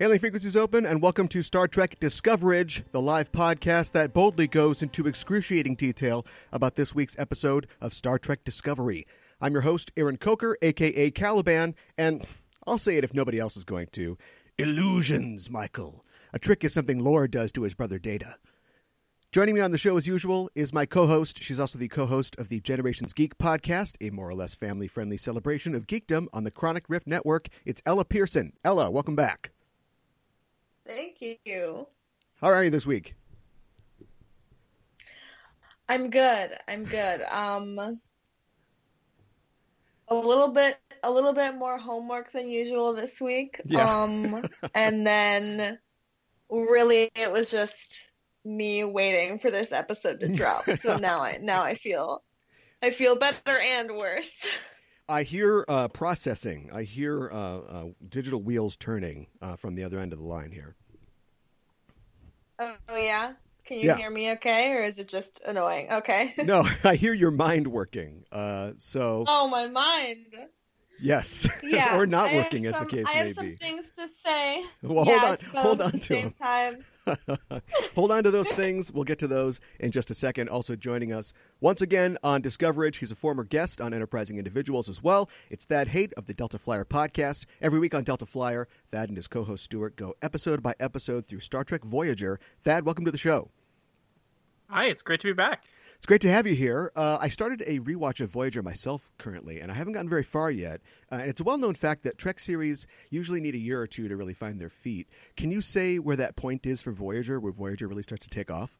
Hailing frequencies open, and welcome to Star Trek Discoverage, the live podcast that boldly goes into excruciating detail about this week's episode of Star Trek Discovery. I'm your host, Aaron Coker, aka Caliban, and I'll say it if nobody else is going to. Illusions, Michael. A trick is something Lore does to his brother Data. Joining me on the show as usual is my co host. She's also the co host of the Generations Geek podcast, a more or less family friendly celebration of geekdom on the Chronic Rift Network. It's Ella Pearson. Ella, welcome back. Thank you. How are you this week? I'm good. I'm good. Um a little bit a little bit more homework than usual this week. Yeah. Um and then really it was just me waiting for this episode to drop. So now I now I feel I feel better and worse. I hear uh, processing. I hear uh, uh, digital wheels turning uh, from the other end of the line here. Oh yeah. Can you Yeah. hear me okay or is it just annoying? Okay. No, I hear your mind working. Uh, so oh my mind. Yes, Yeah. or not I have working, as the case I have may some be. things to say. Well, Yeah, hold on, so hold on to them. Hold on to those things. We'll get to those in just a second. Also joining us once again on Discoverage, he's a former guest on Enterprising Individuals as well. It's Thad Haight of the Delta Flyer podcast. Every week on Delta Flyer, Thad and his co-host Stuart go episode by episode through Star Trek Voyager. Thad, welcome to the show. Hi, it's great to be back. It's great to have you here. Uh, I started a rewatch of Voyager myself currently, and I haven't gotten very far yet. Uh, and it's a well known fact that Trek series usually need a year or two to really find their feet. Can you say where that point is for Voyager, where Voyager really starts to take off?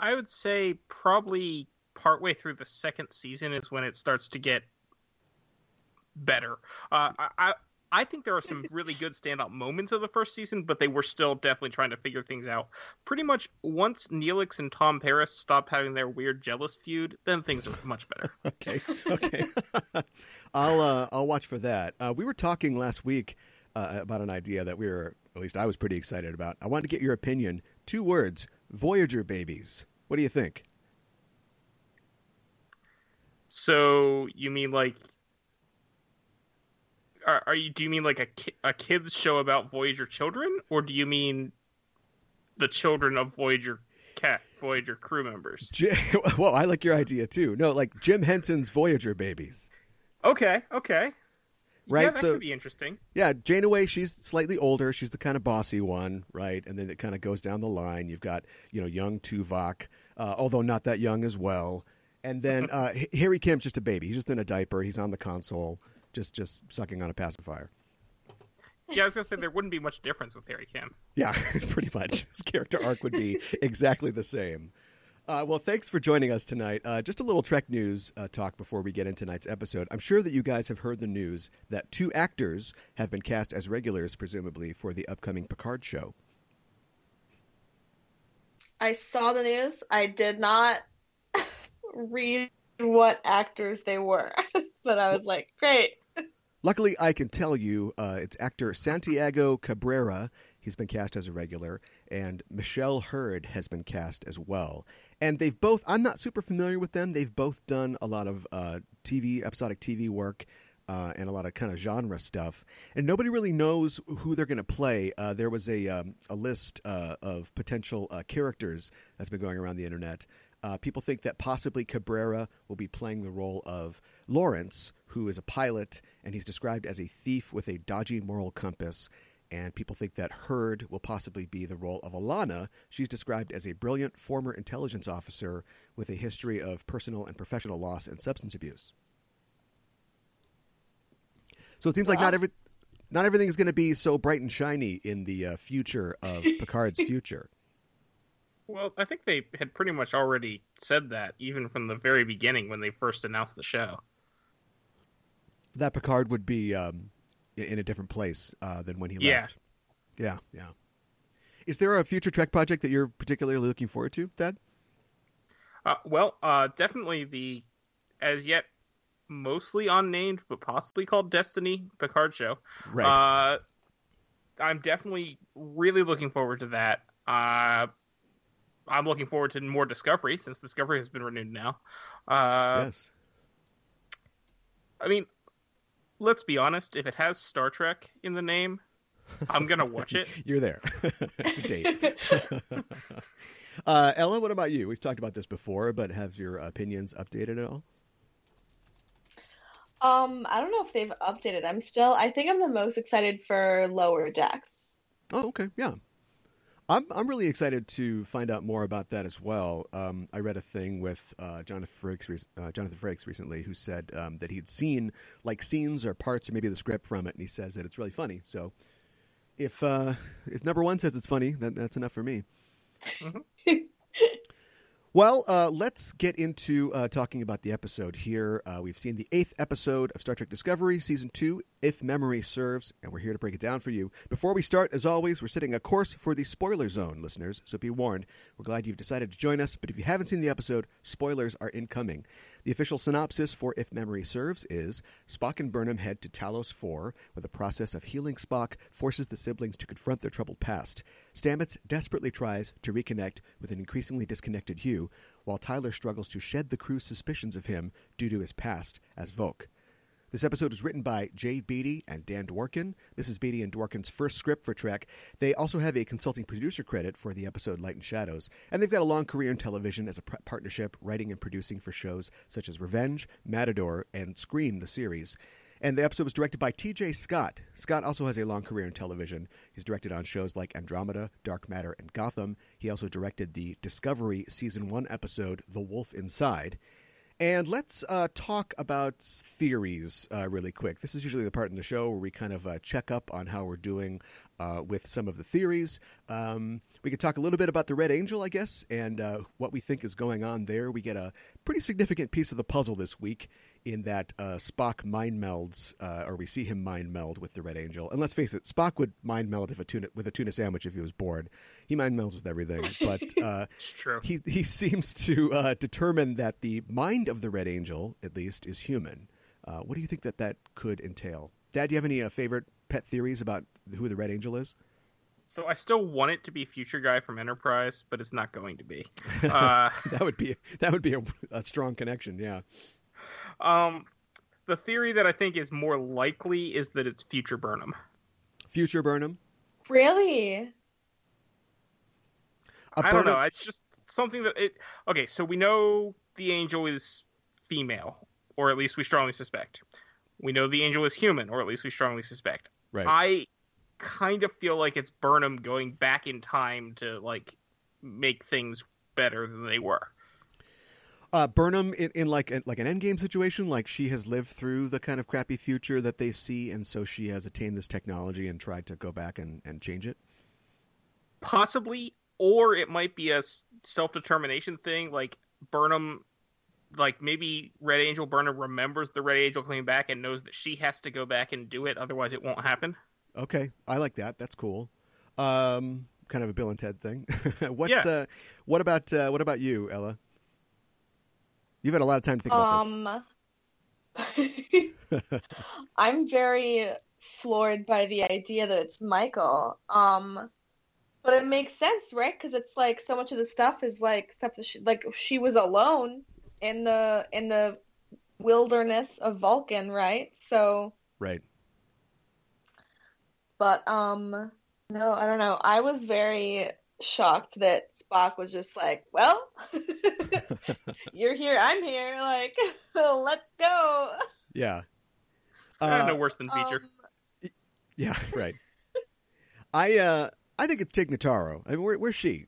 I would say probably partway through the second season is when it starts to get better. Uh, I, I I think there are some really good standout moments of the first season, but they were still definitely trying to figure things out. Pretty much once Neelix and Tom Paris stop having their weird jealous feud, then things are much better. Okay, okay. I'll uh, I'll watch for that. Uh, we were talking last week uh, about an idea that we were, at least I was pretty excited about. I wanted to get your opinion. Two words: Voyager babies. What do you think? So you mean like? Are, are you? Do you mean like a ki- a kids show about Voyager children, or do you mean the children of Voyager cat Voyager crew members? Jim, well, I like your idea too. No, like Jim Henson's Voyager babies. Okay, okay, Right, Yeah, that so- could be interesting. Yeah, Janeway, she's slightly older. She's the kind of bossy one, right? And then it kind of goes down the line. You've got, you know, young Tuvok, uh, although not that young as well. And then uh, Harry Kim's just a baby. He's just in a diaper. He's on the console, just just sucking on a pacifier. Yeah, I was gonna say there wouldn't be much difference with Harry Kim. Yeah, pretty much. His character arc would be exactly the same. Uh, well, thanks for joining us tonight. Uh, just a little Trek news uh, talk before we get into tonight's episode. I'm sure that you guys have heard the news that two actors have been cast as regulars, presumably, for the upcoming Picard show. I saw the news. I did not read what actors they were, but I was like, great. Luckily, I can tell you uh, it's actor Santiago Cabrera. He's been cast as a regular, and Michelle Hurd has been cast as well. And they've both, I'm not super familiar with them. They've both done a lot of uh, TV, episodic TV work. Uh, and a lot of kind of genre stuff, and nobody really knows who they're going to play. Uh, there was a um, a list uh, of potential uh, characters that's been going around the internet. People think that possibly Cabrera will be playing the role of Lawrence, who is a pilot, and he's described as a thief with a dodgy moral compass. And people think that Hurd will possibly be the role of Alana. She's described as a brilliant former intelligence officer with a history of personal and professional loss and substance abuse. So it seems like not every not everything is going to be so bright and shiny in the uh, future of Picard's future. Well, I think they had pretty much already said that even from the very beginning when they first announced the show. That Picard would be um, in a different place uh, than when he Yeah. left. Yeah, yeah. Is there a future Trek project that you're particularly looking forward to, Thad? Uh, well, uh, definitely the as yet mostly unnamed but possibly called Destiny Picard show. Right. Uh, I'm definitely really looking forward to that. Uh, I'm looking forward to more Discovery since Discovery has been renewed now. Uh, yes. I mean, let's be honest. If it has Star Trek in the name, I'm gonna watch it. You're there. it's a date. uh, Ella, what about you? We've talked about this before, but have your opinions updated at all? Um, I don't know if they've updated. I'm still. I think I'm the most excited for Lower Decks. Oh, okay, yeah. I'm I'm really excited to find out more about that as well. Um, I read a thing with uh, Jonathan Frakes, uh, Jonathan Frakes recently, who said um, that he'd seen like scenes or parts or maybe the script from it, and he says that it's really funny. So, if uh, if number one says it's funny, then that's enough for me. Mm-hmm. Well, uh, let's get into uh, talking about the episode here. Uh, we've seen the eighth episode of Star Trek Discovery, Season 2, If Memory Serves, and we're here to break it down for you. Before we start, as always, we're setting a course for the spoiler zone, listeners, so be warned. We're glad you've decided to join us, but if you haven't seen the episode, spoilers are incoming. The official synopsis for If Memory Serves is Spock and Burnham head to Talos 4, where the process of healing Spock forces the siblings to confront their troubled past. Stamets desperately tries to reconnect with an increasingly disconnected Hugh, while Tyler struggles to shed the crew's suspicions of him due to his past as Voq. This episode is written by Jay Beattie and Dan Dworkin. This is Beattie and Dworkin's first script for Trek. They also have a consulting producer credit for the episode Light and Shadows, and they've got a long career in television as a partnership, writing and producing for shows such as Revenge, Matador, and Scream, the series. And the episode was directed by T.J. Scott. Scott also has a long career in television. He's directed on shows like Andromeda, Dark Matter, and Gotham. He also directed the Discovery Season 1 episode, The Wolf Inside. And let's uh, talk about theories uh, really quick. This is usually the part in the show where we kind of uh, check up on how we're doing uh, with some of the theories. Um, we can talk a little bit about the Red Angel, I guess, and uh, what we think is going on there. We get a pretty significant piece of the puzzle this week in that uh, Spock mind melds, uh, or we see him mind meld with the Red Angel. And let's face it, Spock would mind meld if a tuna, with a tuna sandwich if he was bored. He mind melds with everything, but uh, true. He he seems to uh, determine that the mind of the Red Angel, at least, is human. Uh, what do you think that that could entail? Thad, do you have any uh, favorite pet theories about who the Red Angel is? So I still want it to be Future Guy from Enterprise, but it's not going to be. that would be that would be a, a strong connection. Yeah. Um, the theory that I think is more likely is that it's future Burnham. Future Burnham. Really? I don't know. It's just something that it. Okay, so we know the angel is female, or at least we strongly suspect. We know the angel is human, or at least we strongly suspect. Right. I kind of feel like it's Burnham going back in time to like make things better than they were uh, Burnham in, in like a, like an endgame situation, like she has lived through the kind of crappy future that they see, and so she has attained this technology and tried to go back and, and change it. Possibly, or it might be a self determination thing. Like Burnham, like maybe Red Angel Burnham remembers the Red Angel coming back and knows that she has to go back and do it, otherwise it won't happen. Okay, I like that. That's cool. Um, kind of a Bill and Ted thing. What's yeah. uh, what about uh, what about you, Ella? You've had a lot of time to think um, about this. I'm very floored by the idea that it's Michael. Um, but it makes sense, right? Because it's like so much of the stuff is like stuff that she, like she was alone in the in the wilderness of Vulcan, right? So right. But um, no, I don't know. I was very shocked that Spock was just like, "Well, you're here, I'm here. Like, let's go." Yeah. Uh, no worse than feature. Um, yeah, right. I uh I think it's Tig Notaro. I mean, where, where's she?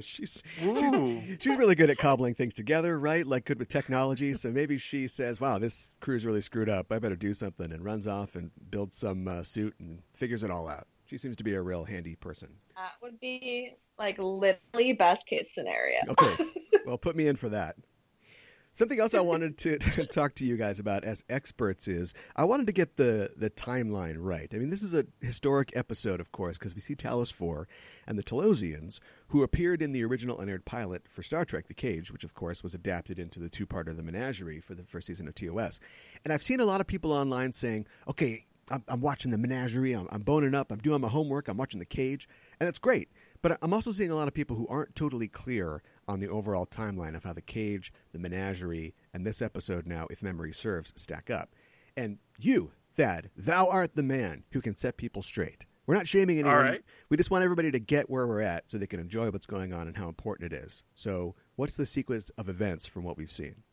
she's, she's she's really good at cobbling things together, right? Like good with technology. So maybe she says, "Wow, this crew's really screwed up. I better do something," and runs off and builds some uh, suit and figures it all out. She seems to be a real handy person. That would be like literally best case scenario. Okay. well, put me in for that. Something else I wanted to talk to you guys about as experts is I wanted to get the, the timeline right. I mean, this is a historic episode, of course, because we see Talos 4 and the Talosians, who appeared in the original unaired pilot for Star Trek The Cage, which, of course, was adapted into the two part of The Menagerie for the first season of TOS. And I've seen a lot of people online saying, okay, I'm, I'm watching the menagerie. I'm, I'm boning up. I'm doing my homework. I'm watching the cage, and that's great. But I'm also seeing a lot of people who aren't totally clear on the overall timeline of how the cage, the menagerie, and this episode now, if memory serves, stack up. And you, Thad, thou art the man who can set people straight. We're not shaming anyone. Right. We just want everybody to get where we're at so they can enjoy what's going on and how important it is. So, what's the sequence of events from what we've seen?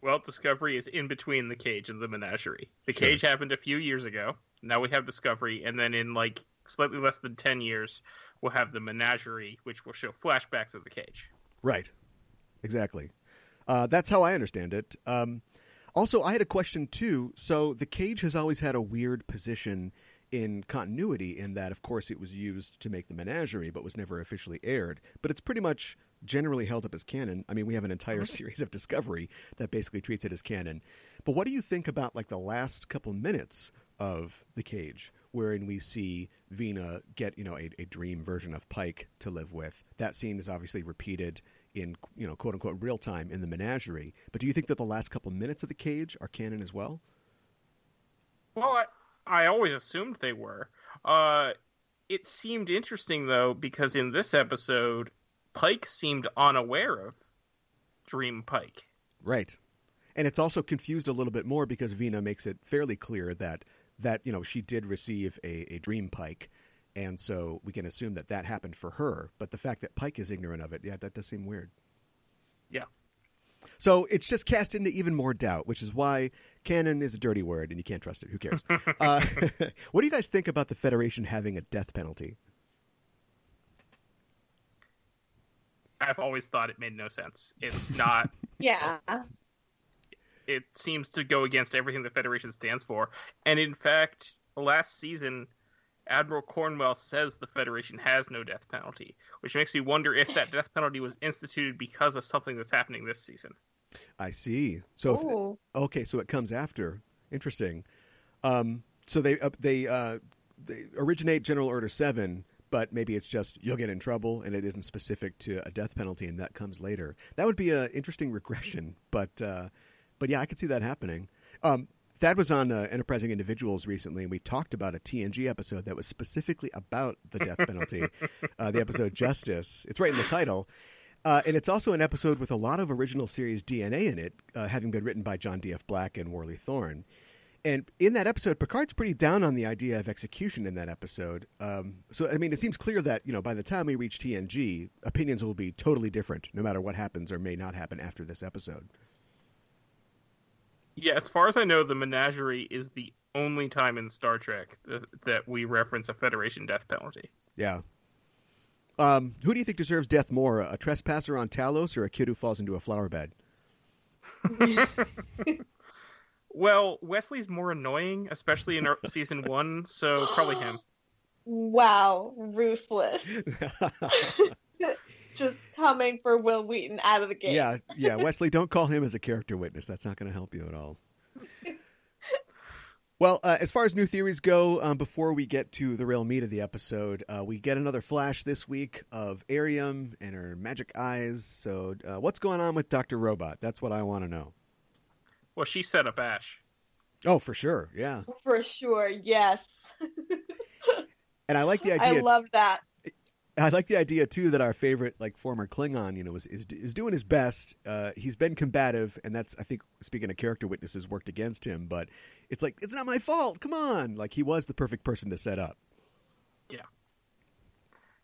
Well, Discovery is in between the cage and the menagerie. The Sure. cage happened a few years ago. Now we have Discovery, and then in like slightly less than ten years, we'll have the menagerie, which will show flashbacks of the cage. Right. Exactly. Uh, that's how I understand it. Um, also, I had a question too. So, the cage has always had a weird position in continuity, in that, of course, it was used to make the menagerie, but was never officially aired. But it's pretty much generally held up as canon. I mean, we have an entire series of Discovery that basically treats it as canon. But what do you think about like the last couple minutes of the cage, wherein we see Vina get you know a, a dream version of Pike to live with? That scene is obviously repeated in you know quote unquote real time in the menagerie. But do you think that the last couple minutes of the cage are canon as well? Well, I, I always assumed they were. Uh, it seemed interesting though because in this episode, Pike seemed unaware of Dream Pike. Right. And it's also confused a little bit more because Vina makes it fairly clear that that you know she did receive a, a dream Pike, and so we can assume that that happened for her. But the fact that Pike is ignorant of it, yeah, that does seem weird. Yeah. So it's just cast into even more doubt, which is why canon is a dirty word and you can't trust it. Who cares? uh, what do you guys think about the Federation having a death penalty? I've always thought it made no sense. It's not. Yeah. it seems to go against everything the Federation stands for. And in fact, last season, Admiral Cornwell says the Federation has no death penalty, which makes me wonder if that death penalty was instituted because of something that's happening this season. I see. So if, Okay, so it comes after. Interesting. Um, so they uh, they uh, they originate General Order Seven, but maybe it's just you'll get in trouble, and it isn't specific to a death penalty, and that comes later. That would be an interesting regression, but uh, but yeah, I could see that happening. Um, Thad was on uh, Enterprising Individuals recently, and we talked about a TNG episode that was specifically about the death penalty. uh, the episode Justice. It's right in the title. Uh, and it's also an episode with a lot of original series DNA in it, uh, having been written by John D.F. Black and Worley Thorne. And in that episode, Picard's pretty down on the idea of execution in that episode. Um, so, I mean, it seems clear that, you know, by the time we reach TNG, opinions will be totally different, no matter what happens or may not happen after this episode. Yeah, as far as I know, the menagerie is the only time in Star Trek th- that we reference a Federation death penalty. Yeah. Um, who do you think deserves death more, a trespasser on Talos or a kid who falls into a flower bed? Well, Wesley's more annoying, especially in season one, so probably him. Wow, ruthless. Just coming for Wil Wheaton out of the gate. yeah, yeah. Wesley, don't call him as a character witness. That's not going to help you at all. Well, uh, as far as new theories go, um, before we get to the real meat of the episode, uh, we get another flash this week of Airiam and her magic eyes. So, uh, what's going on with Doctor Robot? That's what I want to know. Well, she set up Ash. Oh, for sure, yeah. For sure, yes. And I like the idea. I love that. I like the idea too that our favorite, like former Klingon, you know, is is, is doing his best. Uh, he's been combative, and that's I think speaking of character witnesses worked against him. But it's like it's not my fault. Come on, like he was the perfect person to set up. Yeah,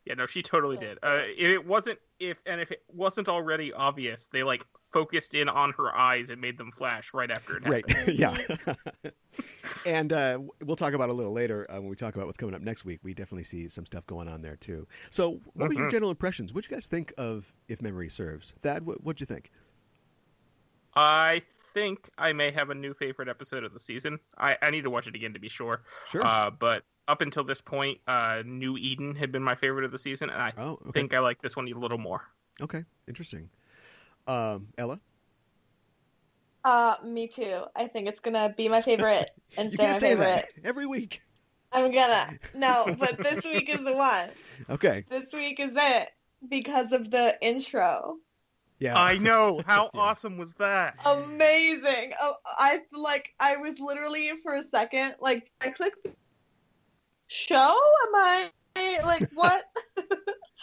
yeah, no, she totally did. Uh, if it wasn't if and if it wasn't already obvious, they like focused in on her eyes and made them flash right after it Right? yeah. and uh, we'll talk about it a little later uh, when we talk about what's coming up next week. We definitely see some stuff going on there too. So, what were your Mhm. general impressions? What would you guys think of If Memory Serves? Thad, what what'd you think? I think I may have a new favorite episode of the season. I, I need to watch it again to be sure. Sure. Uh, but up until this point, uh, New Eden had been my favorite of the season, and I oh, okay. think I like this one a little more. Okay. Interesting. Um, Ella, Uh, me too. I think it's gonna be my favorite and you my can't say favorite. that every week. I'm gonna no, but this week is the one. Okay. This week is it because of the intro. Yeah. I know. How Yeah. awesome was that? Amazing. Oh, I like I was literally for a second like I clicked show. Am I like what?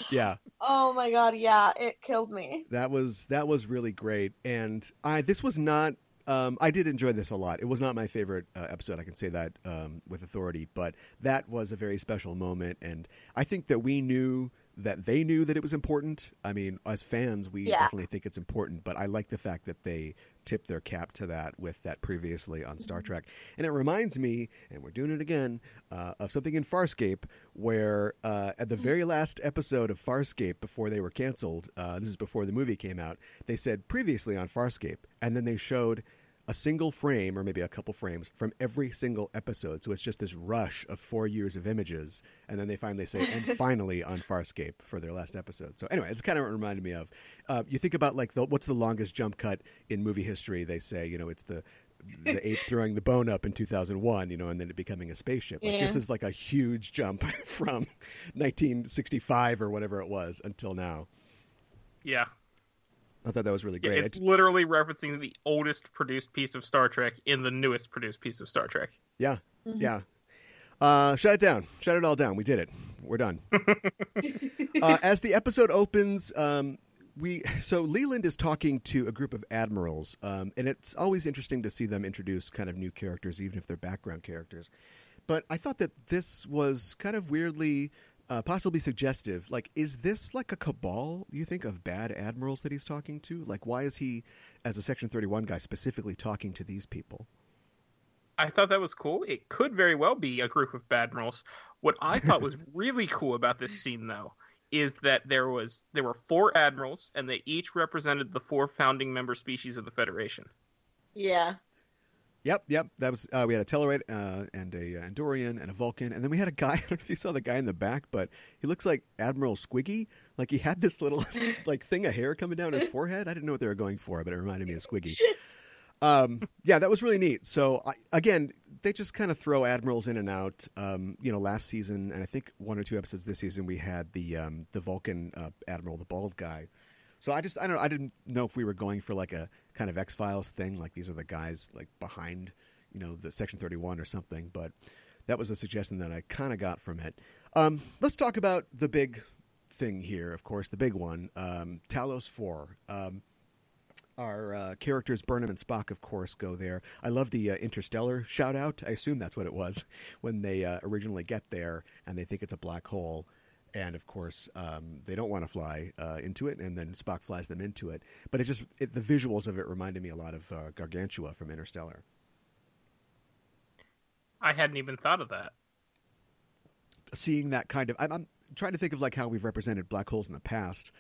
yeah. oh my god, yeah, it killed me. That was that was really great, and I this was not Um, I did enjoy this a lot. It was not my favorite uh, episode. I can say that um, with authority, but that was a very special moment, and I think that we knew that they knew that it was important. I mean, as fans, we Yeah. definitely think it's important, but I like the fact that they tipped their cap to that with that previously on Star Trek. And it reminds me, and we're doing it again, uh, of something in Farscape where uh, at the very last episode of Farscape before they were canceled, uh, this is before the movie came out, they said previously on Farscape, and then they showed a single frame or maybe a couple frames from every single episode. So it's just this rush of four years of images, and then they finally say, and finally on Farscape for their last episode. So anyway, it's kind of what it reminded me of. Uh, you think about like the, what's the longest jump cut in movie history? They say, you know, it's the the ape throwing the bone up in 2001, you know, and then it becoming a spaceship. Like, This is like a huge jump from 1965 or whatever it was until now. Yeah, I thought that was really Yeah, great. it's literally referencing the oldest produced piece of Star Trek in the newest produced piece of Star Trek. Yeah, yeah. Uh, shut it down. Shut it all down. We did it. We're done. uh, as the episode opens, um, we so Leland is talking to a group of admirals, um, and it's always interesting to see them introduce kind of new characters, even if they're background characters. But I thought that this was kind of weirdly, uh, possibly suggestive. Like, is this like a cabal? You think of bad admirals that he's talking to? Like, why is he, as a Section Thirty One guy, specifically talking to these people? I thought that was cool. It could very well be a group of admirals. What I thought was really cool about this scene, though, is that there was there were four admirals, and they each represented the four founding member species of the Federation. Yeah. Yep, yep. That was uh, we had a Tellarite uh, and a uh, Andorian and a Vulcan, and then we had a guy. I don't know if you saw the guy in the back, but he looks like Admiral Squiggy. Like he had this little like thing of hair coming down his forehead. I didn't know what they were going for, but it reminded me of Squiggy. Um, yeah, that was really neat. So I, again, they just kind of throw admirals in and out. Um, you know, last season, and I think one or two episodes this season, we had the um, the Vulcan uh, admiral, the bald guy. So I just I don't I didn't know if we were going for like a kind of X Files thing, like these are the guys like behind, you know, the Section Thirty One or something. But that was a suggestion that I kind of got from it. Um, let's talk about the big thing here. Of course, the big one, um, Talos Four. Um, our uh, characters Burnham and Spock, of course, go there. I love the uh, Interstellar shout out. I assume that's what it was when they uh, originally get there and they think it's a black hole. And of course, um, they don't want to fly uh, into it, and then Spock flies them into it. But it just it, the visuals of it reminded me a lot of uh, Gargantua from Interstellar. I hadn't even thought of that. Seeing that kind of, I'm, I'm trying to think of like how we've represented black holes in the past,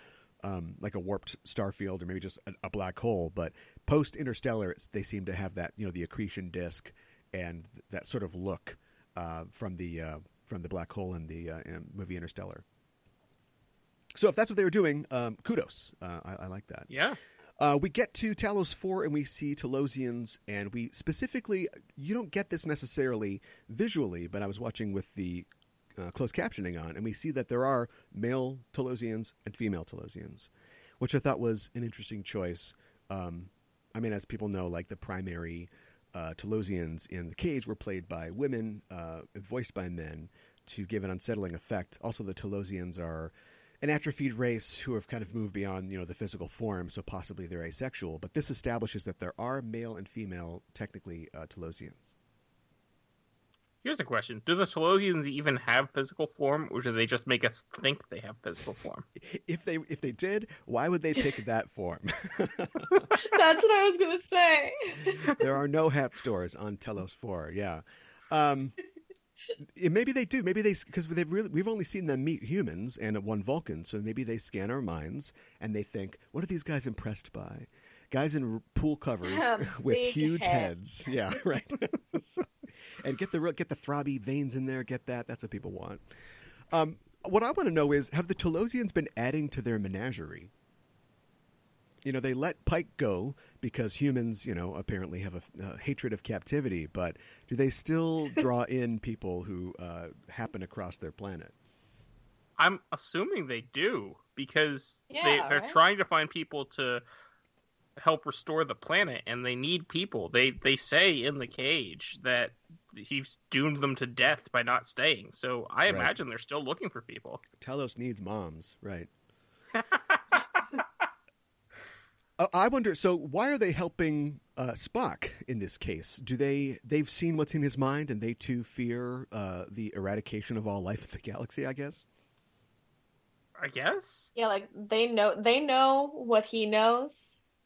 um, like a warped star field or maybe just a, a black hole. But post Interstellar, they seem to have that you know the accretion disk and th- that sort of look uh, from the uh, from the black hole in the uh, in movie Interstellar. So if that's what they were doing, um, kudos. Uh, I, I like that. Yeah. Uh, we get to Talos 4 and we see Talosians, and we specifically, you don't get this necessarily visually, but I was watching with the uh, closed captioning on, and we see that there are male Talosians and female Talosians, which I thought was an interesting choice. Um, I mean, as people know, like the primary uh, Talosians in the cage were played by women, uh, voiced by men, to give an unsettling effect. Also, the Talosians are an atrophied race who have kind of moved beyond you know the physical form, so possibly they're asexual. But this establishes that there are male and female, technically, uh, Talosians. Here's a question: Do the Talosians even have physical form, or do they just make us think they have physical form? If they if they did, why would they pick that form? That's what I was gonna say. there are no hat stores on Talos Four. Yeah, um, maybe they do. Maybe they because they've really we've only seen them meet humans and one Vulcan, so maybe they scan our minds and they think, what are these guys impressed by? Guys in pool covers with huge heads. heads. Yeah, right. So- and get the real- get the throbby veins in there. Get that. That's what people want. Um, what I want to know is, have the Talosians been adding to their menagerie? You know, they let Pike go because humans, you know, apparently have a, a hatred of captivity. But do they still draw in people who uh, happen across their planet? I'm assuming they do because they, they're right? trying to find people to help restore the planet, and they need people. They they say in the cage that he's doomed them to death by not staying. So I Right. imagine they're still looking for people. Talos needs moms, right? Uh, I wonder. So, why are they helping uh, Spock in this case? Do they they've seen what's in his mind, and they too fear uh, the eradication of all life in the galaxy? I guess. I guess. Yeah, like they know they know what he knows,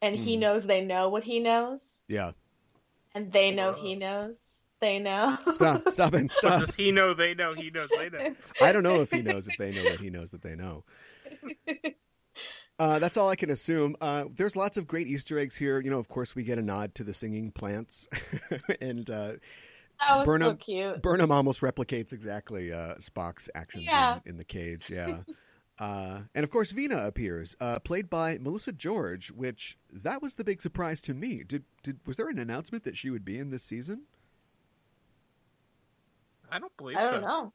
and he Mhm. knows they know what he knows, Yeah. and they know Whoa. he knows they know. Stop. Stop it. Stop. does he know they know he knows they know? I don't know if he knows if they know that he knows that they know. Uh, that's all I can assume. Uh, there's lots of great Easter eggs here. You know, of course, we get a nod to the singing plants, and uh, That was so Burnham- cute. Burnham almost replicates exactly uh, Spock's actions Yeah. in, in the cage. Yeah. Uh, and of course, Vina appears, uh, played by Melissa George, which that was the big surprise to me. Did, did was there an announcement that she would be in this season? I don't believe I so. don't know.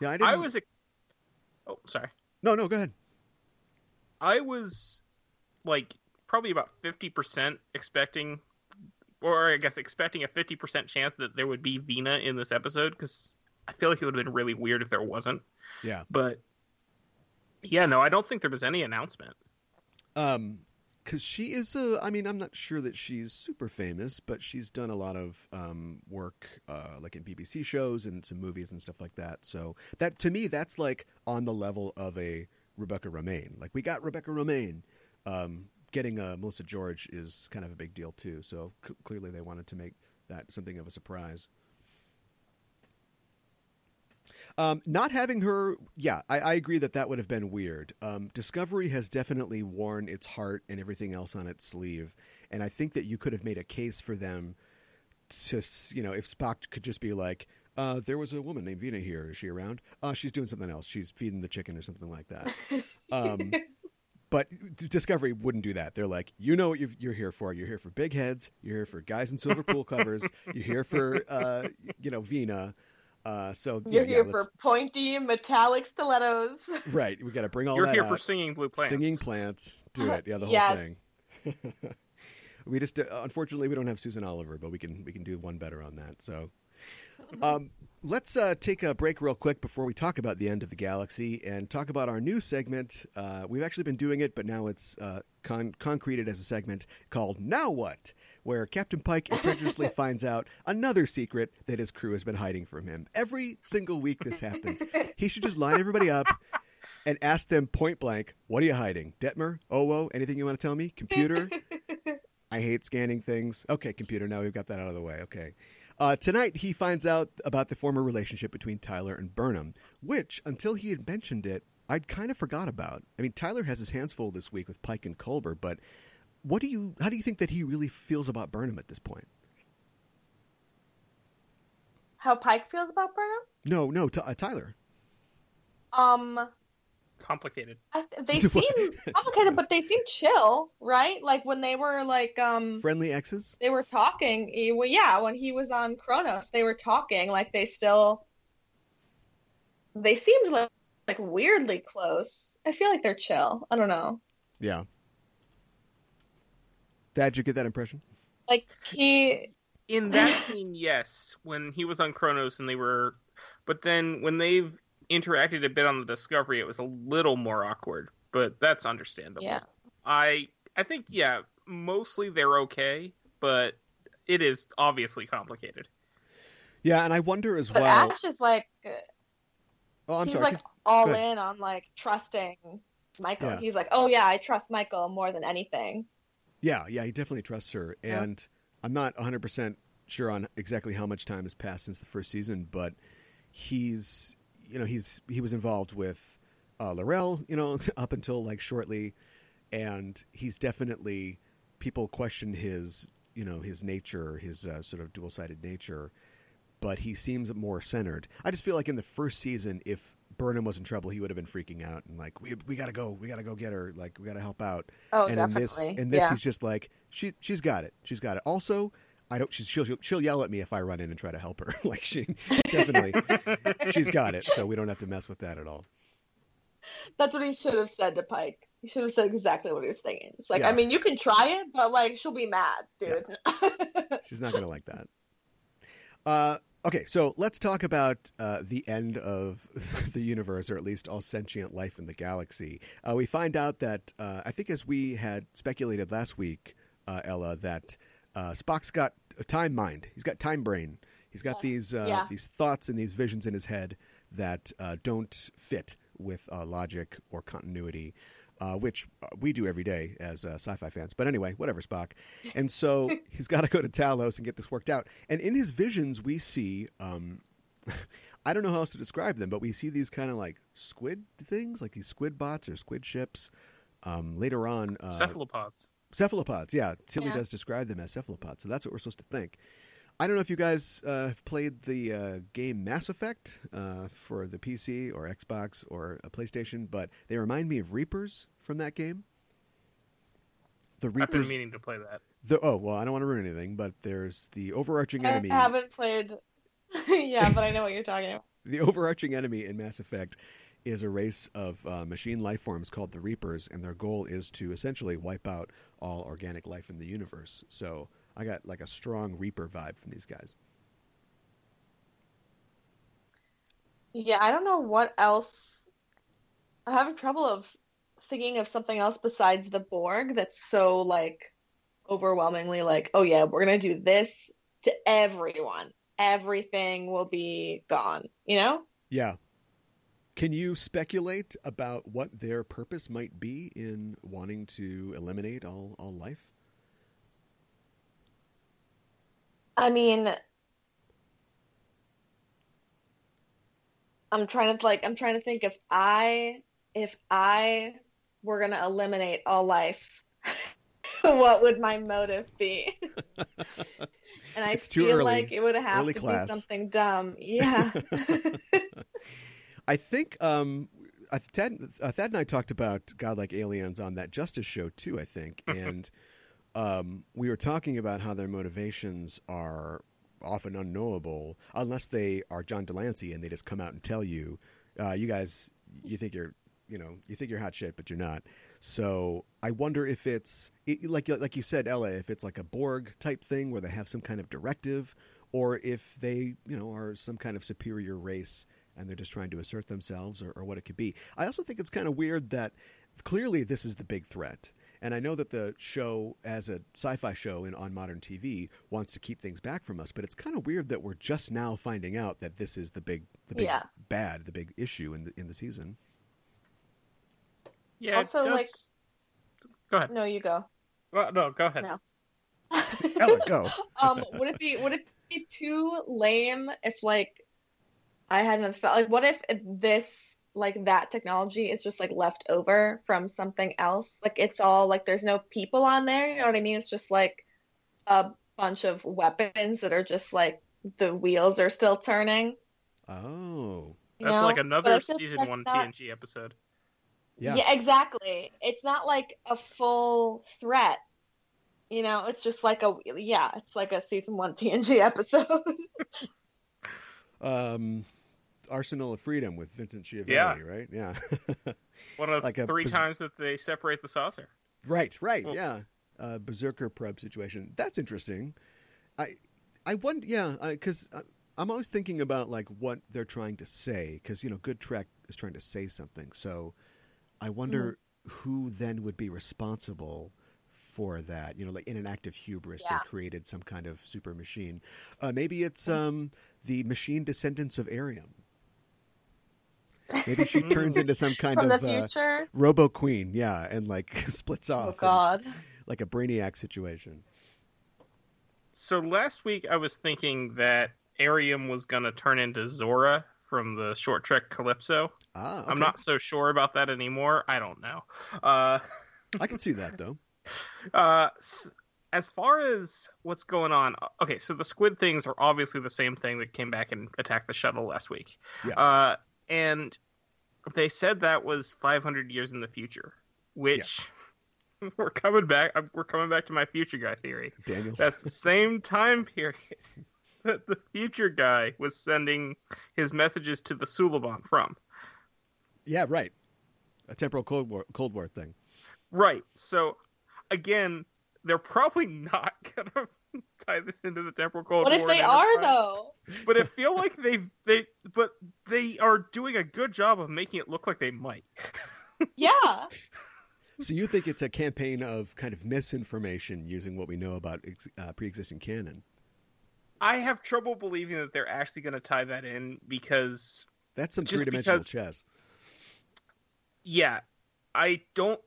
Yeah, I didn't. I was. ex- Oh, sorry. No, no, go ahead. I was like probably about fifty percent expecting, or I guess expecting a fifty percent chance that there would be Vina in this episode because I feel like it would have been really weird if there wasn't. Yeah. But yeah, no, I don't think there was any announcement. Um, because she is a. I mean, I'm not sure that she's super famous, but she's done a lot of um, work, uh, like in BBC shows and some movies and stuff like that. So that to me, that's like on the level of a Rebecca Romijn. Like we got Rebecca Romijn. Um, getting uh, Melissa George is kind of a big deal too. So c- clearly, they wanted to make that something of a surprise. Um, not having her, yeah, I, I agree that that would have been weird. Um, Discovery has definitely worn its heart and everything else on its sleeve, and I think that you could have made a case for them to, you know, if Spock could just be like, uh, "There was a woman named Vina here. Is she around? Uh, she's doing something else. She's feeding the chicken or something like that." Um, but Discovery wouldn't do that. They're like, you know what you've- you're here for. You're here for big heads. You're here for guys in silver pool covers. You're here for, uh, you know, Vina. Uh, so yeah, You're yeah, here let's- for pointy metallic stilettos. right. We got to bring all You're that here out. for singing blue plants. Singing plants. Do it. Yeah, the whole Yes. thing. we just uh, unfortunately we don't have Susan Oliver, but we can we can do one better on that. So, um, let's uh, take a break real quick before we talk about the end of the galaxy and talk about our new segment. Uh, we've actually been doing it, but now it's uh, con- concreted as a segment called "Now What," where Captain Pike incredulously finds out another secret that his crew has been hiding from him. Every single week this happens. He should just line everybody up and ask them point blank, "What are you hiding, Detmer? Owo? Anything you want to tell me? Computer? I hate scanning things. Okay, computer. Now we've got that out of the way. Okay." Uh, tonight, he finds out about the former relationship between Tyler and Burnham, which, until he had mentioned it, I'd kind of forgot about. I mean, Tyler has his hands full this week with Pike and Culber, but what do you? How do you think that he really feels about Burnham at this point? How Pike feels about Burnham? No, no, Ty uh, Tyler. Um, Complicated. I they seem complicated, but they seem chill, right? Like when they were like um Friendly exes. they were talking. Well, yeah, when he was on Kronos, they were talking like they still. They seemed like, like weirdly close. I feel like they're chill. I don't know. Yeah. Thad, did you get that impression? Like he, In that scene, yes, when he was on Kronos and they were, but then when they've interacted a bit on the Discovery, it was a little more awkward. But that's understandable. yeah, I I think yeah, mostly they're okay, but it is obviously complicated. Yeah, and I wonder as but well. Ash is like uh, oh, I'm he's sorry. like all in on like trusting Michael. Yeah. He's like, oh yeah, I trust Michael more than anything. Yeah, yeah, he definitely trusts her, Yeah. and I'm not 100 percent sure on exactly how much time has passed since the first season, but he's, you know, he's he was involved with uh, L'Rell, you know, up until like shortly, and he's definitely people question his, you know, his nature, his uh, sort of dual sided nature, but he seems more centered. I just feel like in the first season, if Burnham was in trouble, he would have been freaking out and like, we we gotta go, we gotta go get her, like we gotta help out Oh, and definitely. in this in this yeah. he's just like she she's got it she's got it also i don't she's, she'll she'll yell at me if i run in and try to help her like she definitely she's got it so we don't have to mess with that at all That's what he should have said to Pike. He should have said exactly what he was thinking. It's like, Yeah. I mean, you can try it, but like, she'll be mad, dude. she's not gonna like that uh Okay, so let's talk about uh, the end of the universe, or at least all sentient life in the galaxy. Uh, we find out that uh, I think, as we had speculated last week, uh, Ella, that uh, Spock's got a time mind. He's got time brain. He's got Yes. these uh, Yeah. these thoughts and these visions in his head that uh, don't fit with uh, logic or continuity, uh, which uh, we do every day as uh, sci-fi fans. But anyway, whatever, Spock. And so he's got to go to Talos and get this worked out. And in his visions, we see. Um, I don't know how else to describe them, but we see these kind of like squid things, like these squid bots or squid ships. Um, later on, uh, Cephalopods. Cephalopods, yeah. Tilly Yeah. does describe them as cephalopods, so that's what we're supposed to think. I don't know if you guys uh, have played the uh, game Mass Effect uh, for the PC or Xbox or a PlayStation, but they remind me of Reapers from that game. The I've been Reapers. meaning to play that. The, oh well, I don't want to ruin anything, but there's the overarching enemy. I enemy. haven't played. yeah, but I know what you're talking about. the overarching enemy in Mass Effect is a race of uh, machine life forms called the Reapers, and their goal is to essentially wipe out all organic life in the universe. So I got like a strong Reaper vibe from these guys. Yeah, I don't know what else. I'm having trouble of thinking of something else besides the Borg that's so like overwhelmingly like, oh yeah, we're gonna do this to everyone. Everything will be gone. You know? Yeah. Can you speculate about what their purpose might be in wanting to eliminate all, all life? I mean, I'm trying to like I'm trying to think if I if I were gonna eliminate all life, what would my motive be? And I feel early. like it would have Early to class. be something dumb. Yeah. I think um, I- Thad, uh, Thad and I talked about godlike aliens on that Justice show too. I think, and um, we were talking about how their motivations are often unknowable unless they are John de Lancie and they just come out and tell you, uh, "You guys, you think you're, you know, you think you're hot shit, but you're not." So I wonder if it's it, like like you said, Ella, if it's like a Borg type thing where they have some kind of directive, or if they, you know, are some kind of superior race and they're just trying to assert themselves, or, or what it could be. I also think it's kind of weird that clearly this is the big threat. And I know that the show, as a sci-fi show in, on modern TV, wants to keep things back from us. But it's kind of weird that we're just now finding out that this is the big, the big Yeah. bad, the big issue in the in the season. Yeah. it Also, like- Go ahead. no, you go. Well, no, go ahead. No. Ella, go. um, would it be would it be too lame if like I had another thought? Like, what if this like that technology is just like left over from something else? Like it's all like there's no people on there. You know what I mean? It's just like a bunch of weapons that are just like the wheels are still turning. Oh, You That's know? like another I season that's one not- TNG episode. yeah. Yeah, exactly. It's not like a full threat. You know, it's just like a yeah, it's like a season one TNG episode. Um, Arsenal of Freedom with Vincent Schiavelli, Yeah. right? Yeah. One of Like three baz- times that they separate the saucer. right, right, Well- yeah. Uh, berserker probe situation. That's interesting. I, I wonder, yeah, because I'm always thinking about like what they're trying to say, because you know, Good Trek is trying to say something. So, I wonder who then would be responsible for that. You know, like in an act of hubris, Yeah. they created some kind of super machine. Uh, maybe it's um, the machine descendants of Airiam. Maybe she turns into some kind From the of uh. Robo Queen, yeah, and like splits off, Oh and- like a Brainiac situation. So last week I was thinking that Airiam was going to turn into Zora from the short trek Calypso. Ah, I'm not so sure about that anymore. I don't know. Uh, I can see that though. uh, as far as what's going on, okay, so the squid things are obviously the same thing that came back and attacked the shuttle last week. Yeah. Uh, and they said that was 500 years in the future, which we're coming back. We're coming back to my future guy theory. Daniels. That's the same time period that the future guy was sending his messages to the Suliban from. yeah, right. A temporal Cold War Cold War thing. Right. So again, they're probably not gonna tie this into the temporal cold What if they are Enterprise. though? But I feel like they've they but they are doing a good job of making it look like they might. Yeah. So you think it's a campaign of kind of misinformation using what we know about ex- uh, pre-existing canon? I have trouble believing that they're actually going to tie that in because That's some three-dimensional because- chess. yeah, I don't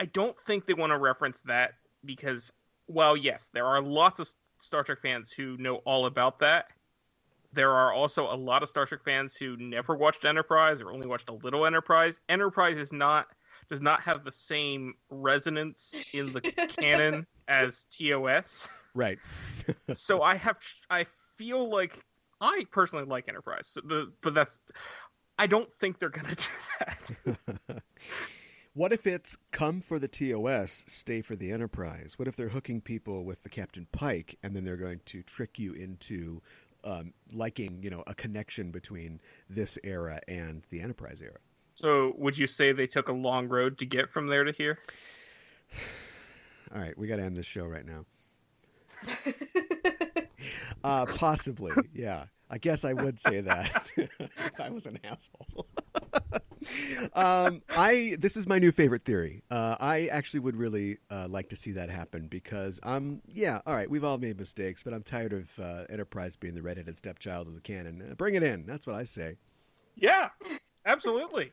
I don't think they want to reference that because while yes, there are lots of Star Trek fans who know all about that. There are also a lot of Star Trek fans who never watched Enterprise or only watched a little Enterprise. Enterprise is not does not have the same resonance in the canon as TOS. Right. so I have I feel like I personally like Enterprise, so the, but that's I don't think they're gonna do that. what if it's come for the TOS, stay for the Enterprise? What if they're hooking people with the Captain Pike, and then they're going to trick you into um, liking, you know, a connection between this era and the Enterprise era? So would you say they took a long road to get from there to here? All right, we got to end this show right now. Uh, possibly, yeah. I guess I would say that if I was an asshole. um, I this is my new favorite theory. Uh, I actually would really uh, like to see that happen because I'm yeah. All right, we've all made mistakes, but I'm tired of uh, Enterprise being the redheaded stepchild of the canon. Uh, bring it in. That's what I say. Yeah, absolutely.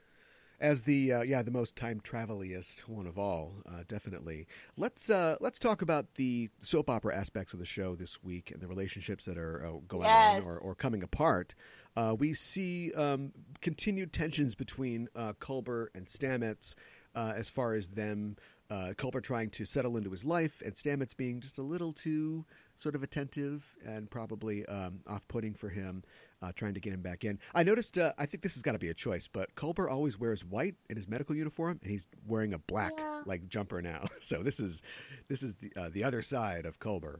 As the uh, yeah the most time traveliest one of all, uh, definitely. Let's uh, let's talk about the soap opera aspects of the show this week and the relationships that are uh, going Yes. on or, or coming apart. Uh, we see um, continued tensions between uh, Culber and Stamets uh, as far as them. Uh, Culber trying to settle into his life, and Stamets being just a little too sort of attentive and probably um, off-putting for him, uh, trying to get him back in. I noticed. Uh, I think this has got to be a choice, but Culber always wears white in his medical uniform, and he's wearing a black Yeah. like jumper now. So this is this is the uh, the other side of Culber.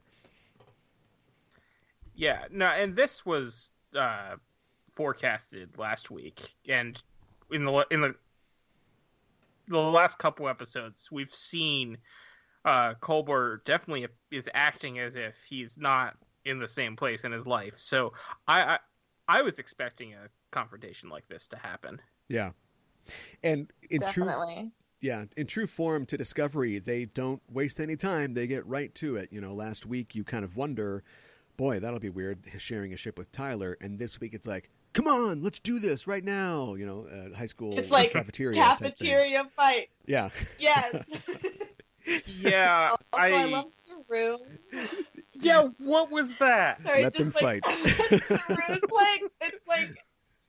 Yeah, no, and this was uh, forecasted last week, and in the in the the last couple episodes, we've seen uh, Culber definitely is acting as if he's not in the same place in his life. So I I, I was expecting a confrontation like this to happen. Yeah, and in true yeah in true form to Discovery, they don't waste any time. They get right to it. You know, last week you kind of wonder, boy, that'll be weird sharing a ship with Tyler, and this week it's like. Come on, let's do this right now. You know, uh, high school It's like cafeteria. Cafeteria fight. Yeah, Yes. Yeah, also, I, love Saru. Yeah, what was that? Sorry, Let just them like, Saru's like it's like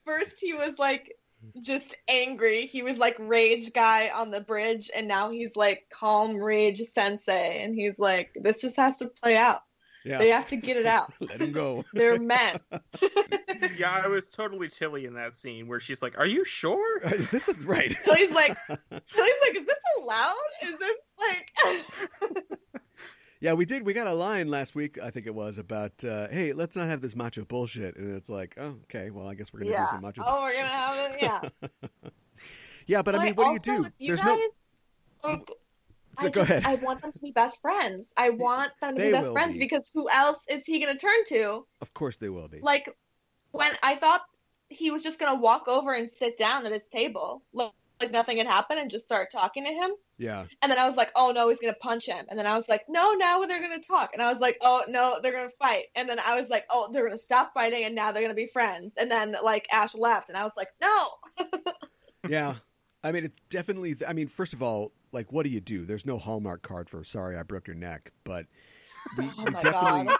first he was like just angry. He was like rage guy on the bridge, and now he's like calm rage sensei, and he's like, this just has to play out. yeah. They have to get it out. Let him go. They're men. Yeah, I was totally Tilly in that scene where she's like, "Are you sure?" Uh, is this a, right? So he's like, so he's like, is this allowed? Is this like? Yeah, we did. We got a line last week, I think it was, about uh, hey, let's not have this macho bullshit. And it's like, oh, okay, well, I guess we're gonna do some macho. Oh, we're gonna have it. Yeah. yeah, but I mean, what do you do? you There's guys, no. Like, So I go just- ahead. I want them to be best friends. I want them to They be best friends be. because who else is he going to turn to? Of course, they will be. Like when I thought he was just going to walk over and sit down at his table, like, like nothing had happened, and just start talking to him. yeah, And then I was like, oh no, he's going to punch him. And then I was like, no, now they're going to talk. And I was like, oh no, they're going to fight. And then I was like, oh, they're going to stop fighting, and now they're going to be friends. And then like Ash left, and I was like, no. yeah. I mean, it's definitely. I mean, first of all, like, what do you do? There's no Hallmark card for "Sorry, I broke your neck," but we, Oh we definitely God.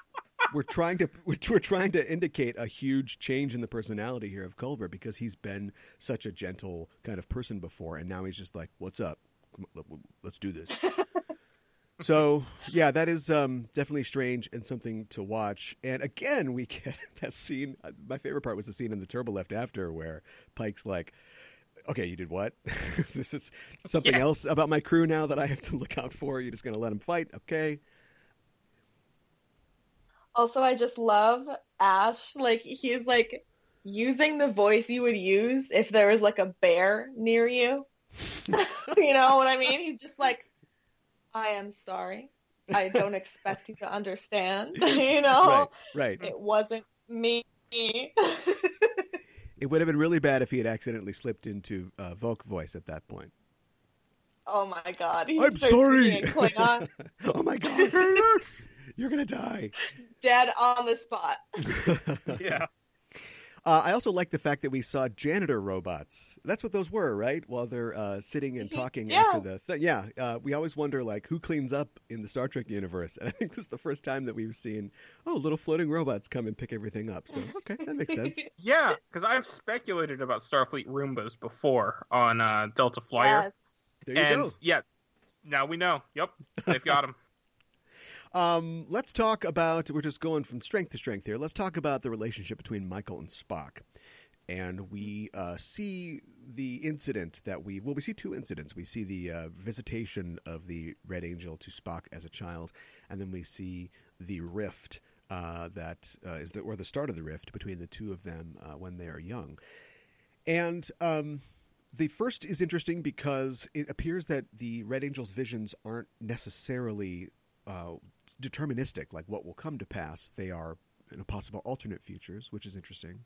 We're trying to we're, we're trying to indicate a huge change in the personality here of Culber because he's been such a gentle kind of person before, and now he's just like, "What's up? Come on, let- Let's do this." so yeah, that is um, definitely strange and something to watch. And again, we get that scene. uh, My favorite part was the scene in the turbo lift after where Pike's like. Okay, you did what? this is something Yes. else about my crew now that I have to look out for. You're just going to let him fight? Okay. Also, I just love Ash. Like he's like using the voice you would use if there was like a bear near you. you know what I mean? He's just like, I am sorry. I don't expect you to understand. you know, right, right. It wasn't me. it would have been really bad if he had accidentally slipped into uh, Voq voice at that point. Oh my god! He I'm sorry. Oh my god, you're gonna die. Dead on the spot. yeah. Uh, I also like the fact that we saw janitor robots. That's what those were, right? While they're uh, sitting and talking Yeah. after the th- yeah. Uh, we always wonder like who cleans up in the Star Trek universe, and I think this is the first time that we've seen oh little floating robots come and pick everything up. So okay, that makes sense. Yeah, because I've speculated about Starfleet Roombas before on uh, Delta Flyer. Yes. There you and go. yeah, now we know. Yep, they've got him. Um, let's talk about. We're just going from strength to strength here. Let's talk about the relationship between Michael and Spock. And we uh, see the incident that we well, we see two incidents. We see the uh, visitation of the Red Angel to Spock as a child, and then we see the rift uh, that uh, is the or the start of the rift between the two of them uh, when they are young. And um, the first is interesting because it appears that the Red Angel's visions aren't necessarily uh, deterministic, like what will come to pass. They are you know, possible alternate futures, which is interesting.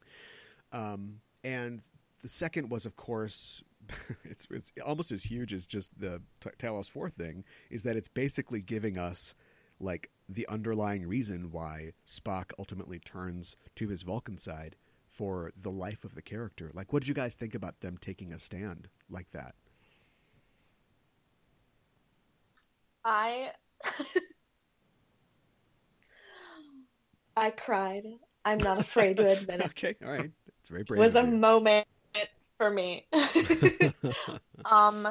Um, and the second was, of course, it's, it's almost as huge as just the T- Talos 4 thing, is that it's basically giving us like the underlying reason why Spock ultimately turns to his Vulcan side for the life of the character. Like, what did you guys think about them taking a stand like that? I I cried. I'm not afraid to admit it. okay, all right. It's very brave. It was a you. moment for me. um,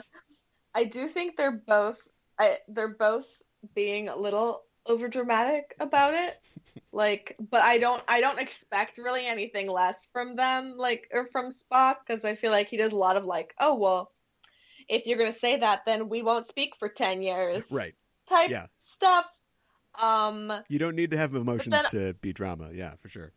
I do think they're both. I, they're both being a little overdramatic about it. Like, but I don't. I don't expect really anything less from them, like or from Spock, because I feel like he does a lot of like, oh well, if you're gonna say that, then we won't speak for ten years, right. type Yeah. stuff. Um, You don't need to have emotions then- to be drama. Yeah, for sure.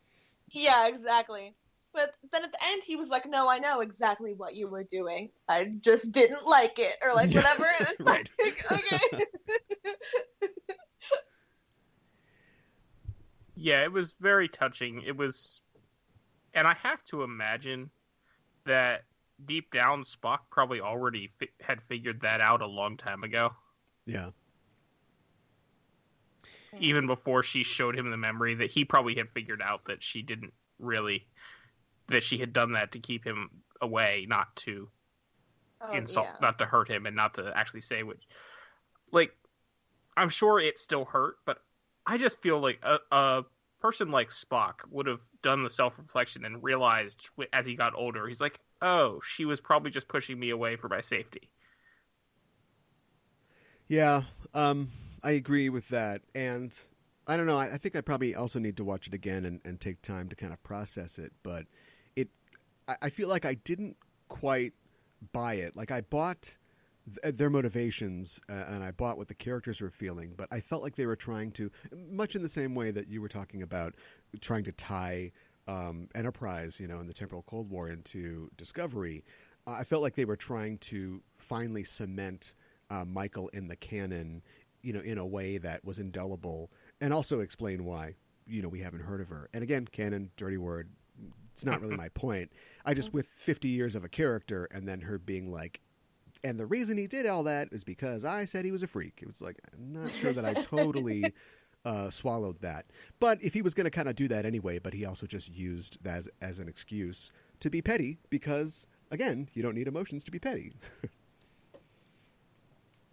Yeah, exactly. But then at the end, he was like, "No, I know exactly what you were doing. I just didn't like it, or like Yeah, whatever." And it's right. like, okay. Yeah, it was very touching. It was, and I have to imagine that deep down, Spock probably already fi- had figured that out a long time ago, Yeah. Even before she showed him the memory. That he probably had figured out that she didn't really, that she had done that to keep him away, not to Oh, insult, yeah. not to hurt him, and not to actually say which. Like, I'm sure it still hurt, but I just feel like a, a person like Spock would have done the self reflection and realized as he got older, he's like, oh, she was probably just pushing me away for my safety. Yeah, um, I agree with that. And I don't know, I, I think I probably also need to watch it again and, and take time to kind of process it. But it, I, I feel like I didn't quite buy it. Like I bought th- their motivations uh, and I bought what the characters were feeling, but I felt like they were trying to, much in the same way that you were talking about, trying to tie um, Enterprise, you know, in the temporal Cold War into Discovery. Uh, I felt like they were trying to finally cement uh, Michael in the canon, you know, in a way that was indelible, and also explain why, you know, we haven't heard of her. And again, canon, dirty word. It's not really my point. I just with 50 years of a character, and then her being like, and the reason he did all that is because I said he was a freak. It was like I'm not sure that I totally uh, swallowed that. But if he was going to kind of do that anyway, but he also just used that as, as an excuse to be petty because again, you don't need emotions to be petty.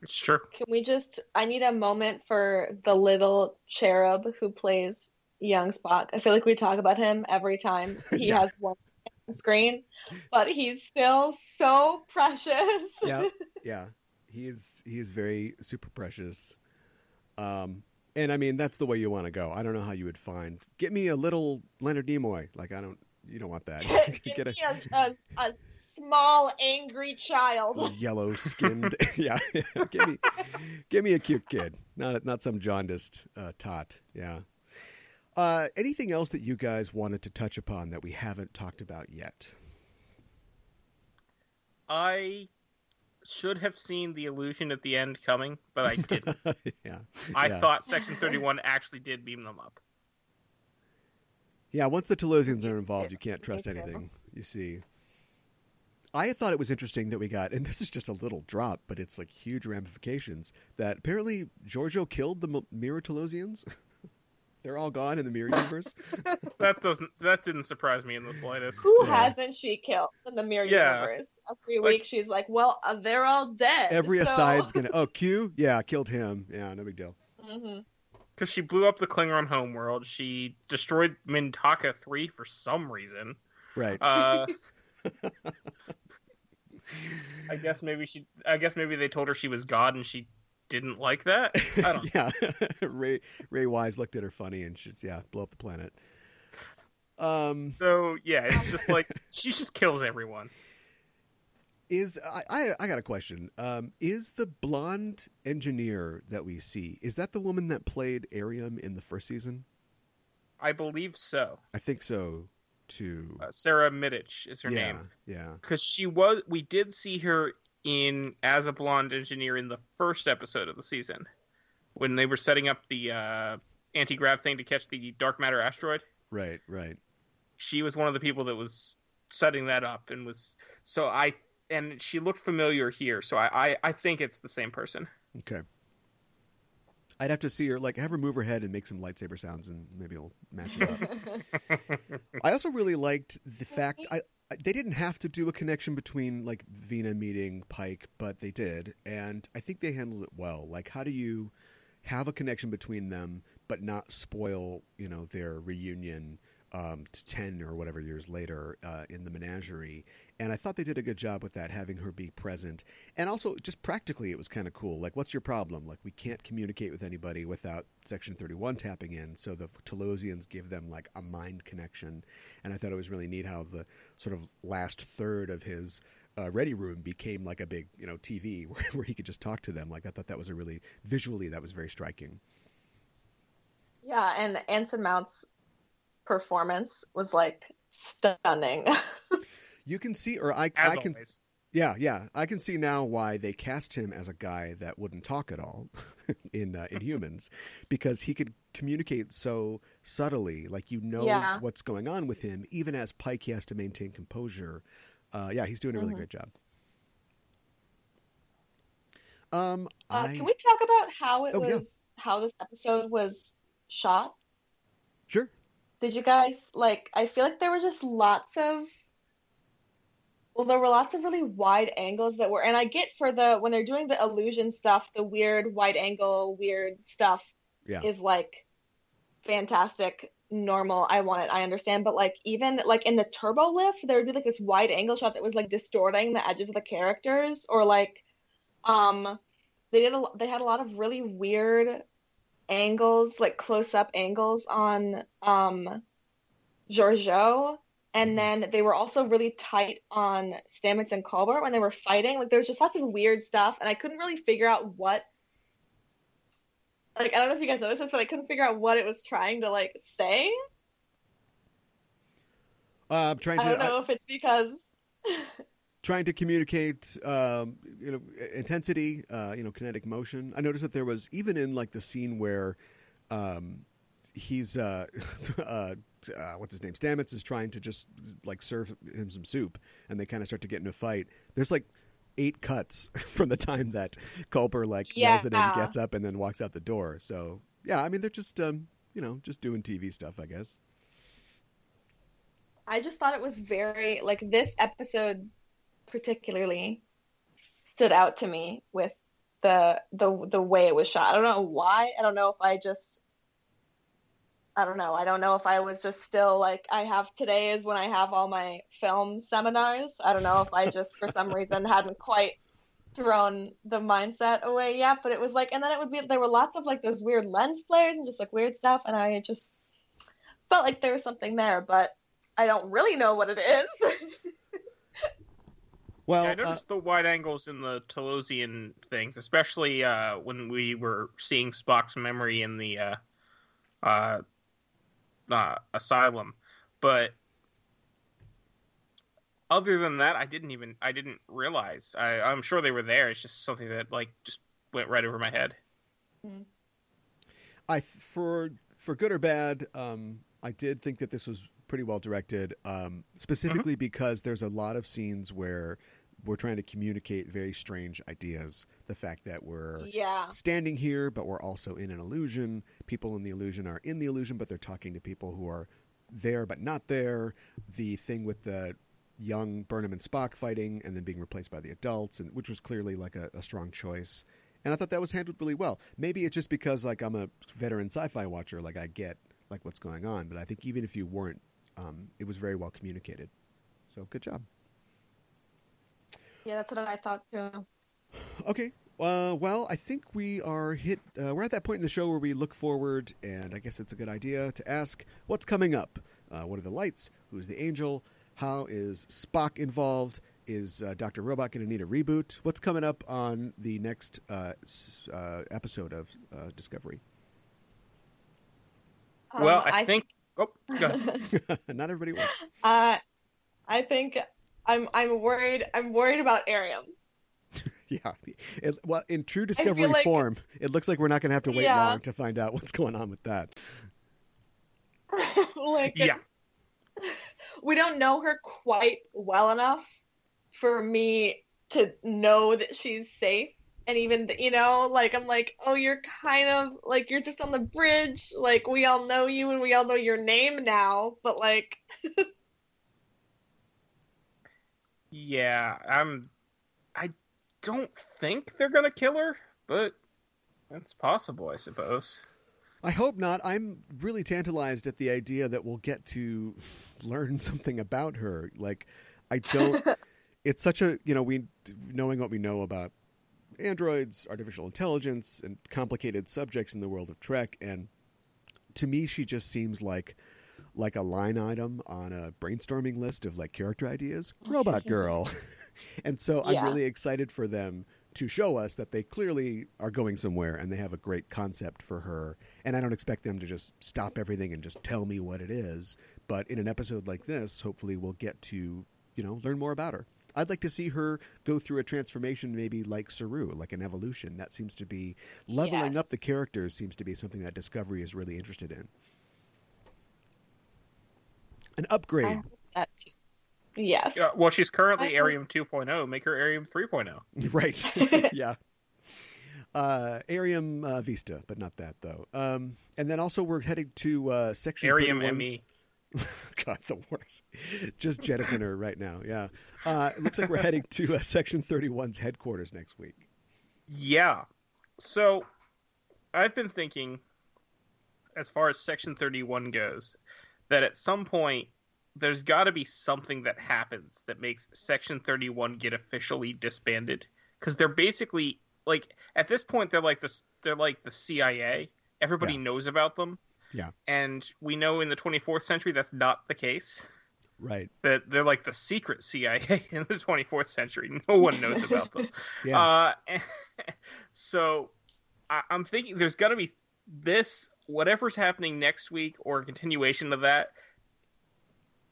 True. Can we just? I need a moment for the little cherub who plays young Spock. I feel like we talk about him every time he Yeah. has one screen, but he's still so precious. yeah, yeah. He is he is very super precious. Um, and I mean that's the way you want to go. I don't know how you would find. Get me a little Leonard Nimoy. Like I don't. You don't want that. Get a, me a, a, a small angry child. yellow skinned. yeah, give me, give me a cute kid, not not some jaundiced uh, tot. Yeah. Uh, anything else that you guys wanted to touch upon that we haven't talked about yet? I should have seen the illusion at the end coming, but I didn't. yeah. I Yeah. thought Section 31 actually did beam them up. Yeah, once the Talosians are involved, you can't trust anything you see. I thought it was interesting that we got, and this is just a little drop, but it's like huge ramifications. That apparently Georgiou killed the M- Mirror They're all gone in the Mirror universe. That doesn't. That didn't surprise me in the slightest. Who Yeah. hasn't she killed in the mirror Yeah. universe? Every Like- week she's like, "Well, uh, they're all dead." Every so... aside's gonna. Oh, Q. Yeah, killed him. Yeah, no big deal. Mhm. Because she blew up the Klingon homeworld. She destroyed Mintaka 3 for some reason. Right. Uh, I guess maybe she. I guess maybe they told her she was God and she didn't like that. I don't. yeah. Ray Ray Wise looked at her funny and she's yeah, blow up the planet. Um. So yeah, it's just like she just kills everyone. Is I, I I got a question. Um, is the blonde engineer that we see is that the woman that played Airiam in the first season? I believe so. I think so too. Uh, Sara Mitich is her yeah, name. yeah, because she was we did see her in as a blonde engineer in the first episode of the season when they were setting up the uh, anti-grav thing to catch the dark matter asteroid right, right. she was one of the people that was setting that up and was so i and she looked familiar here so i i, I think it's the same person Okay. I'd have to see her like have her move her head and make some lightsaber sounds, and maybe it'll match it up. I also really liked the fact I, I they didn't have to do a connection between like Vina meeting Pike, but they did, and I think they handled it well. Like, how do you have a connection between them but not spoil you know their reunion um, to ten or whatever years later uh, in the menagerie? And I thought they did a good job with that, having her be present, and also just practically, it was kind of cool. Like, what's your problem? Like, we can't communicate with anybody without Section Thirty One tapping in, so the Talosians give them like a mind connection, and I thought it was really neat how the sort of last third of his uh, ready room became like a big you know TV where, where he could just talk to them. Like, I thought that was a really visually that was very striking. Yeah, and Anson Mount's performance was like stunning. You can see, or I, as I can always Yeah, yeah, I can see now why they cast him as a guy that wouldn't talk at all in uh, in humans, because he could communicate so subtly, like you know Yeah. what's going on with him, even as Pike he has to maintain composure. Uh, yeah, he's doing a really Mhm. great job. Um, Uh, I Can we talk about how it Oh, yeah. was, how this episode was shot? Did you guys like? I feel like there were just lots of. Well, there were lots of really wide angles that were, and I get for the when they're doing the illusion stuff, the weird wide angle, weird stuff Yeah. is like fantastic, normal. I want it, I understand, but like even like in the turbo lift, there would be like this wide angle shot that was like distorting the edges of the characters, or like, um, they did a they had a lot of really weird angles, like close up angles on um Georgiou. And then they were also really tight on Stamets and Culber when they were fighting. Like there was just lots of weird stuff, and I couldn't really figure out what. Like I don't know if you guys noticed this, but I couldn't figure out what it was trying to like say. Uh, I'm trying to. I don't I- know if it's because. trying to communicate um, you know intensity uh, you know kinetic motion. I noticed that there was even in like the scene where um, he's uh, uh, uh, what's his name stamets is trying to just like serve him some soup and they kind of start to get in a fight. There's like eight cuts from the time that Culber like yells at him gets up and then walks out the door. So yeah i mean they're just um, you know just doing tv stuff i guess. I just thought it was very like this episode particularly stood out to me with the the the way it was shot. I don't know why. I don't know if I just I don't know. I don't know if I was just still like I have today is when I have all my film seminars. I don't know if I just for some reason hadn't quite thrown the mindset away yet, but it was like and then it would be there were lots of like those weird lens flares and just like weird stuff and I just felt like there was something there, but I don't really know what it is. well Yeah, I uh, noticed the wide angles in the Talosian things, especially uh, when we were seeing Spock's memory in the uh, uh, uh, asylum. But other than that, I didn't even I didn't realize. I, I'm sure they were there. It's just something that like just went right over my head. I for for good or bad, um, I did think that this was pretty well directed. Um, specifically because there's a lot of scenes where we're trying to communicate very strange ideas. The fact that we're Yeah. standing here, but we're also in an illusion. People in the illusion are in the illusion, but they're talking to people who are there but not there. The thing with the young Burnham and Spock fighting and then being replaced by the adults, and which was clearly like a, a strong choice. And I thought that was handled really well. Maybe it's just because like I'm a veteran sci-fi watcher, like I get like what's going on. But I think even if you weren't, um, it was very well communicated. So good job. Yeah, that's what I thought too. Okay. Uh, well, I think we are hit. Uh, we're at that point in the show where we look forward, and I guess it's a good idea to ask what's coming up. Uh, what are the lights? Who's the angel? How is Spock involved? Is uh, Doctor Robot going to need a reboot? What's coming up on the next uh, uh, episode of uh, Discovery? Um, well, I, think. Oh, go ahead. Not everybody wants. uh, I think I'm I'm worried. I'm worried about Airiam. Yeah. It, well, in true Discovery like- form, it looks like we're not going to have to wait Yeah. long to find out what's going on with that. like yeah. we don't know her quite well enough for me to know that she's safe and even th- you know like i'm like oh you're kind of like you're just on the bridge like we all know you and we all know your name now but like Yeah, I'm. I don't think they're gonna kill her, but it's possible, I suppose. I hope not. I'm really tantalized at the idea that we'll get to learn something about her. Like, I don't. it's such a you know we knowing what we know about androids, artificial intelligence, and complicated subjects in the world of Trek, and to me, she just seems like like a line item on a brainstorming list of like character ideas. Oh, Robot girl, and so I'm really excited for them to show us that they clearly are going somewhere and they have a great concept for her. And I don't expect them to just stop everything and just tell me what it is. But in an episode like this, hopefully we'll get to, you know, learn more about her. I'd like to see her go through a transformation, maybe like Saru, like an evolution. That seems to be leveling up the characters. Seems to be something that Discovery is really interested in. An upgrade. I hope that too. yes Yeah, well, she's currently I hope- Airiam 2.0. Make her Airiam 3.0. right. yeah. Uh, Airiam uh, Vista, but not that though. Um, and then also we're heading to uh, section Airiam 31's ME. God, the worst. Just jettison her right now. Yeah. Uh, it looks like we're heading to uh, Section 31's headquarters next week. Yeah. So, I've been thinking, as far as Section 31 goes, that at some point there's got to be something that happens that makes Section 31 get officially disbanded because they're basically like at this point they're like this they're like the CIA. Everybody Yeah. knows about them. Yeah. And we know in the 24th century that's not the case. Right. That they're like the secret CIA in the 24th century. No one knows about them. Yeah. Uh, so I, I'm thinking there's going to be this, whatever's happening next week or a continuation of that.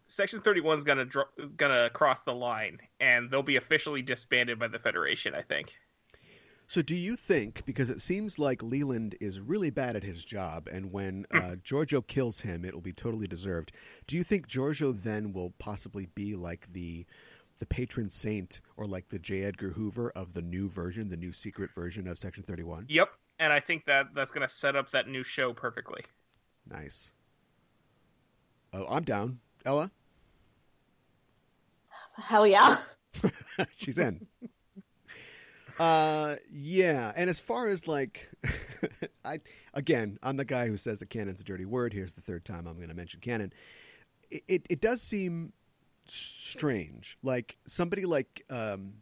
Section 31 is going to dro- going to cross the line, and they'll be officially disbanded by the Federation. I think. So, do you think, because it seems like Leland is really bad at his job, and when uh, Georgiou kills him, it'll be totally deserved. Do you think Georgiou then will possibly be like the the patron saint or like the J. Edgar Hoover of the new version, the new secret version of Section 31? Yep, and I think that that's going to set up that new show perfectly. Nice. Oh, I'm down. Ella, hell yeah she's in. Uh, yeah, and as far as like, I again, I'm the guy who says that canon's a dirty word. Here's the third time I'm going to mention canon. It, it it does seem strange, like somebody like um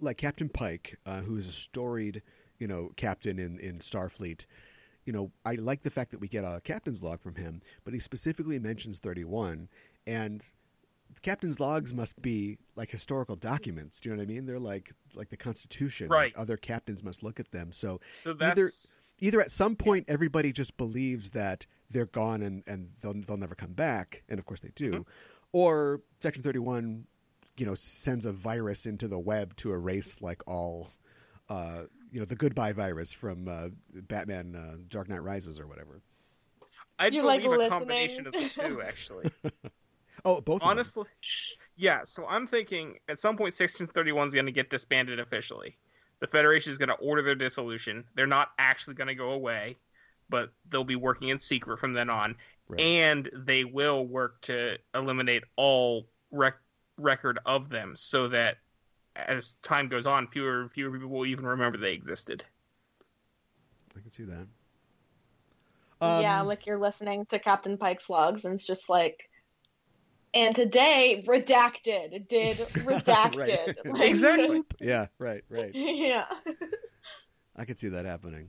like Captain Pike, uh, who is a storied, you know, captain in in Starfleet. You know, I like the fact that we get a captain's log from him, but he specifically mentions 31, and captain's logs must be like historical documents. Do you know what I mean? They're like like the Constitution. Right. Other captains must look at them. So So Either- that's either at some point everybody just believes that they're gone and, and they'll they'll never come back, and of course they do, Mhm. or Section Thirty One you know sends a virus into the web to erase like all uh, you know the goodbye virus from uh, Batman uh, Dark Knight Rises or whatever. I'd You believe like a listening? combination of the two, actually. Oh, both of them. Honestly, yeah. So I'm thinking at some point, 1631 is going to get disbanded officially. The Federation is going to order their dissolution. They're not actually going to go away, but they'll be working in secret from then on, Right. and they will work to eliminate all rec- record of them, so that as time goes on, fewer and fewer people will even remember they existed. I can see that. yeah, Um, like you're listening to Captain Pike's logs, and it's just like, and today redacted did redacted. Right. Like- Exactly. yeah, right, right. yeah. I could see that happening.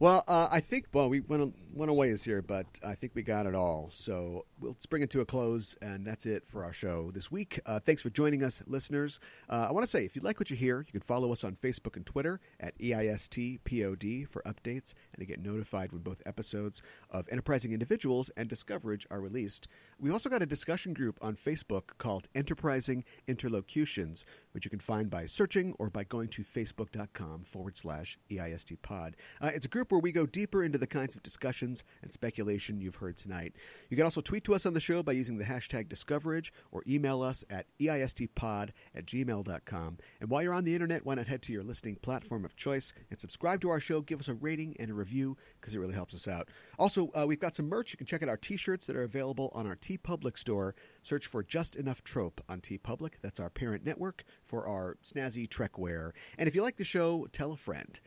Well, uh, I think well we went went a ways here, but I think we got it all. So we'll, let's bring it to a close, and that's it for our show this week. Uh, thanks for joining us, listeners. Uh, I want to say if you like what you hear, you can follow us on Facebook and Twitter at EISTPOD for updates and to get notified when both episodes of Enterprising Individuals and Discoverage are released. We've also got a discussion group on Facebook called Enterprising Interlocutions, which you can find by searching or by going to facebook.com forward slash eistpod. Uh, it's a group where we go deeper into the kinds of discussions and speculation you've heard tonight. You can also tweet to us on the show by using the hashtag Discoverage or email us at EISTpod at gmail.com. And while you're on the internet, why not head to your listening platform of choice and subscribe to our show, give us a rating and a review because it really helps us out. Also, uh, we've got some merch. You can check out our t-shirts that are available on our TeePublic store. Search for Just Enough Trope on TeePublic. That's our parent network for our snazzy Trek wear. And if you like the show, tell a friend.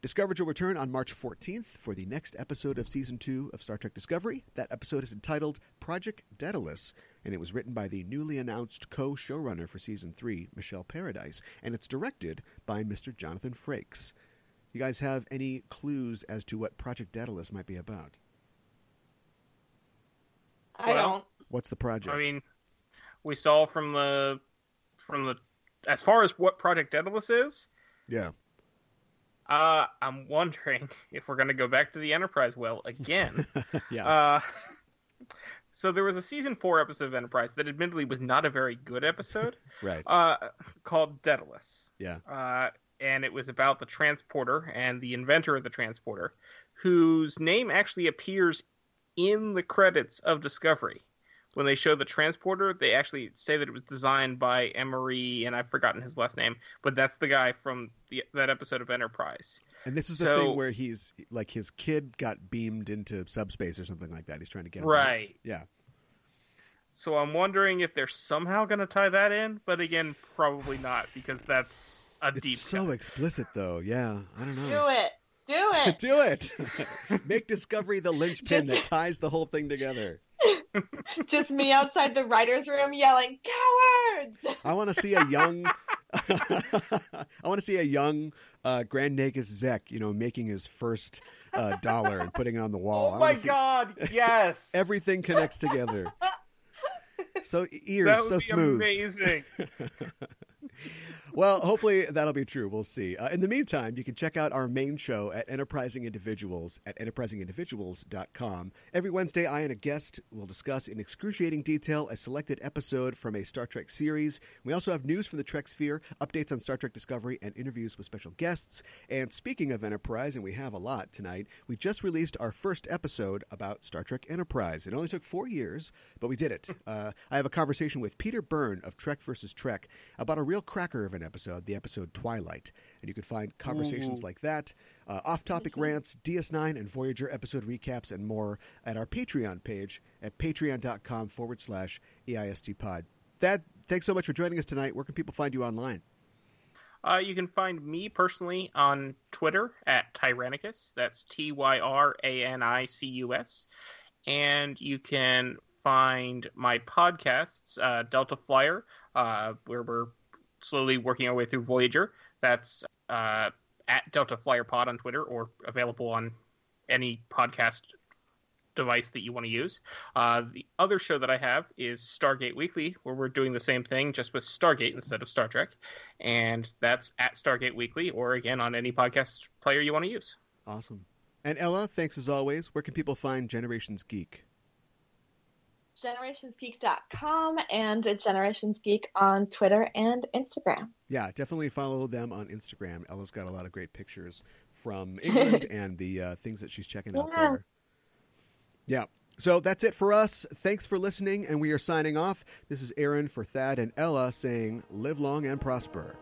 Discoverage will return on March 14th for the next episode of Season 2 of Star Trek Discovery. That episode is entitled Project Daedalus, and it was written by the newly announced co showrunner for Season 3, Michelle Paradise, and it's directed by Mr. Jonathan Frakes. You guys have any clues as to what Project Daedalus might be about? I don't. What's the project? I mean, we saw from the from the as far as what Project Daedalus is. yeah. Uh, I'm wondering if we're going to go back to the Enterprise well again. yeah. uh, so there was a season four episode of Enterprise that admittedly was not a very good episode, right. uh, called Daedalus. Yeah. Uh, and it was about the transporter and the inventor of the transporter, whose name actually appears in the credits of Discovery. When they show the transporter, they actually say that it was designed by Emory, and I've forgotten his last name, but that's the guy from the, that episode of Enterprise. And this is the thing where he's like his kid got beamed into subspace or something like that. He's trying to get him out. Right. Yeah. So I'm wondering if they're somehow going to tie that in, but again, probably not because that's a It's deep. so cut. explicit, though. Yeah, I don't know. Do it. Do it. Do it. Make Discovery the linchpin that ties the whole thing together. Just me outside the writer's room yelling, cowards! I want to see a young. I want to see a young uh, Grand Nagus Zek, you know, making his first uh, dollar and putting it on the wall. Oh my see- god! Yes, Everything connects together. So ears, that would so be smooth. amazing. Well, hopefully that'll be true. We'll see. Uh, in the meantime, you can check out our main show at Enterprising Individuals at enterprisingindividuals.com. Every Wednesday, I and a guest will discuss in excruciating detail a selected episode from a Star Trek series. We also have news from the Trek sphere, updates on Star Trek Discovery, and interviews with special guests. And speaking of Enterprise, and we have a lot tonight, we just released our first episode about Star Trek Enterprise. It only took four years, but we did it. Uh, I have a conversation with Peter Byrne of Trek versus Trek about a real cracker of an episode, the episode Twilight. And you can find conversations Ooh. like that, uh, off topic rants, DS9 and Voyager episode recaps, and more at our Patreon page at patreon.com forward slash E EISTpod. Thad, thanks so much for joining us tonight. Where can people find you online? Uh, you can find me personally on Twitter at Tyranicus. That's T Y R A N I C U S. And you can find my podcasts, uh, Delta Flyer, uh, where we're slowly working our way through Voyager. That's uh, at Delta Flyer Pod on Twitter or available on any podcast device that you want to use. Uh, the other show that I have is Stargate Weekly, where we're doing the same thing just with Stargate instead of Star Trek. And that's at Stargate Weekly or again on any podcast player you want to use. Awesome. And Ella, thanks as always. Where can people find Generations Geek? generationsgeek.com and generationsgeek on Twitter and Instagram. Yeah, definitely follow them on Instagram. Ella's got a lot of great pictures from England and the uh, things that she's checking out there. Yeah. So that's it for us. Thanks for listening, and we are signing off. This is Aaron for Thad and Ella saying, live long and prosper.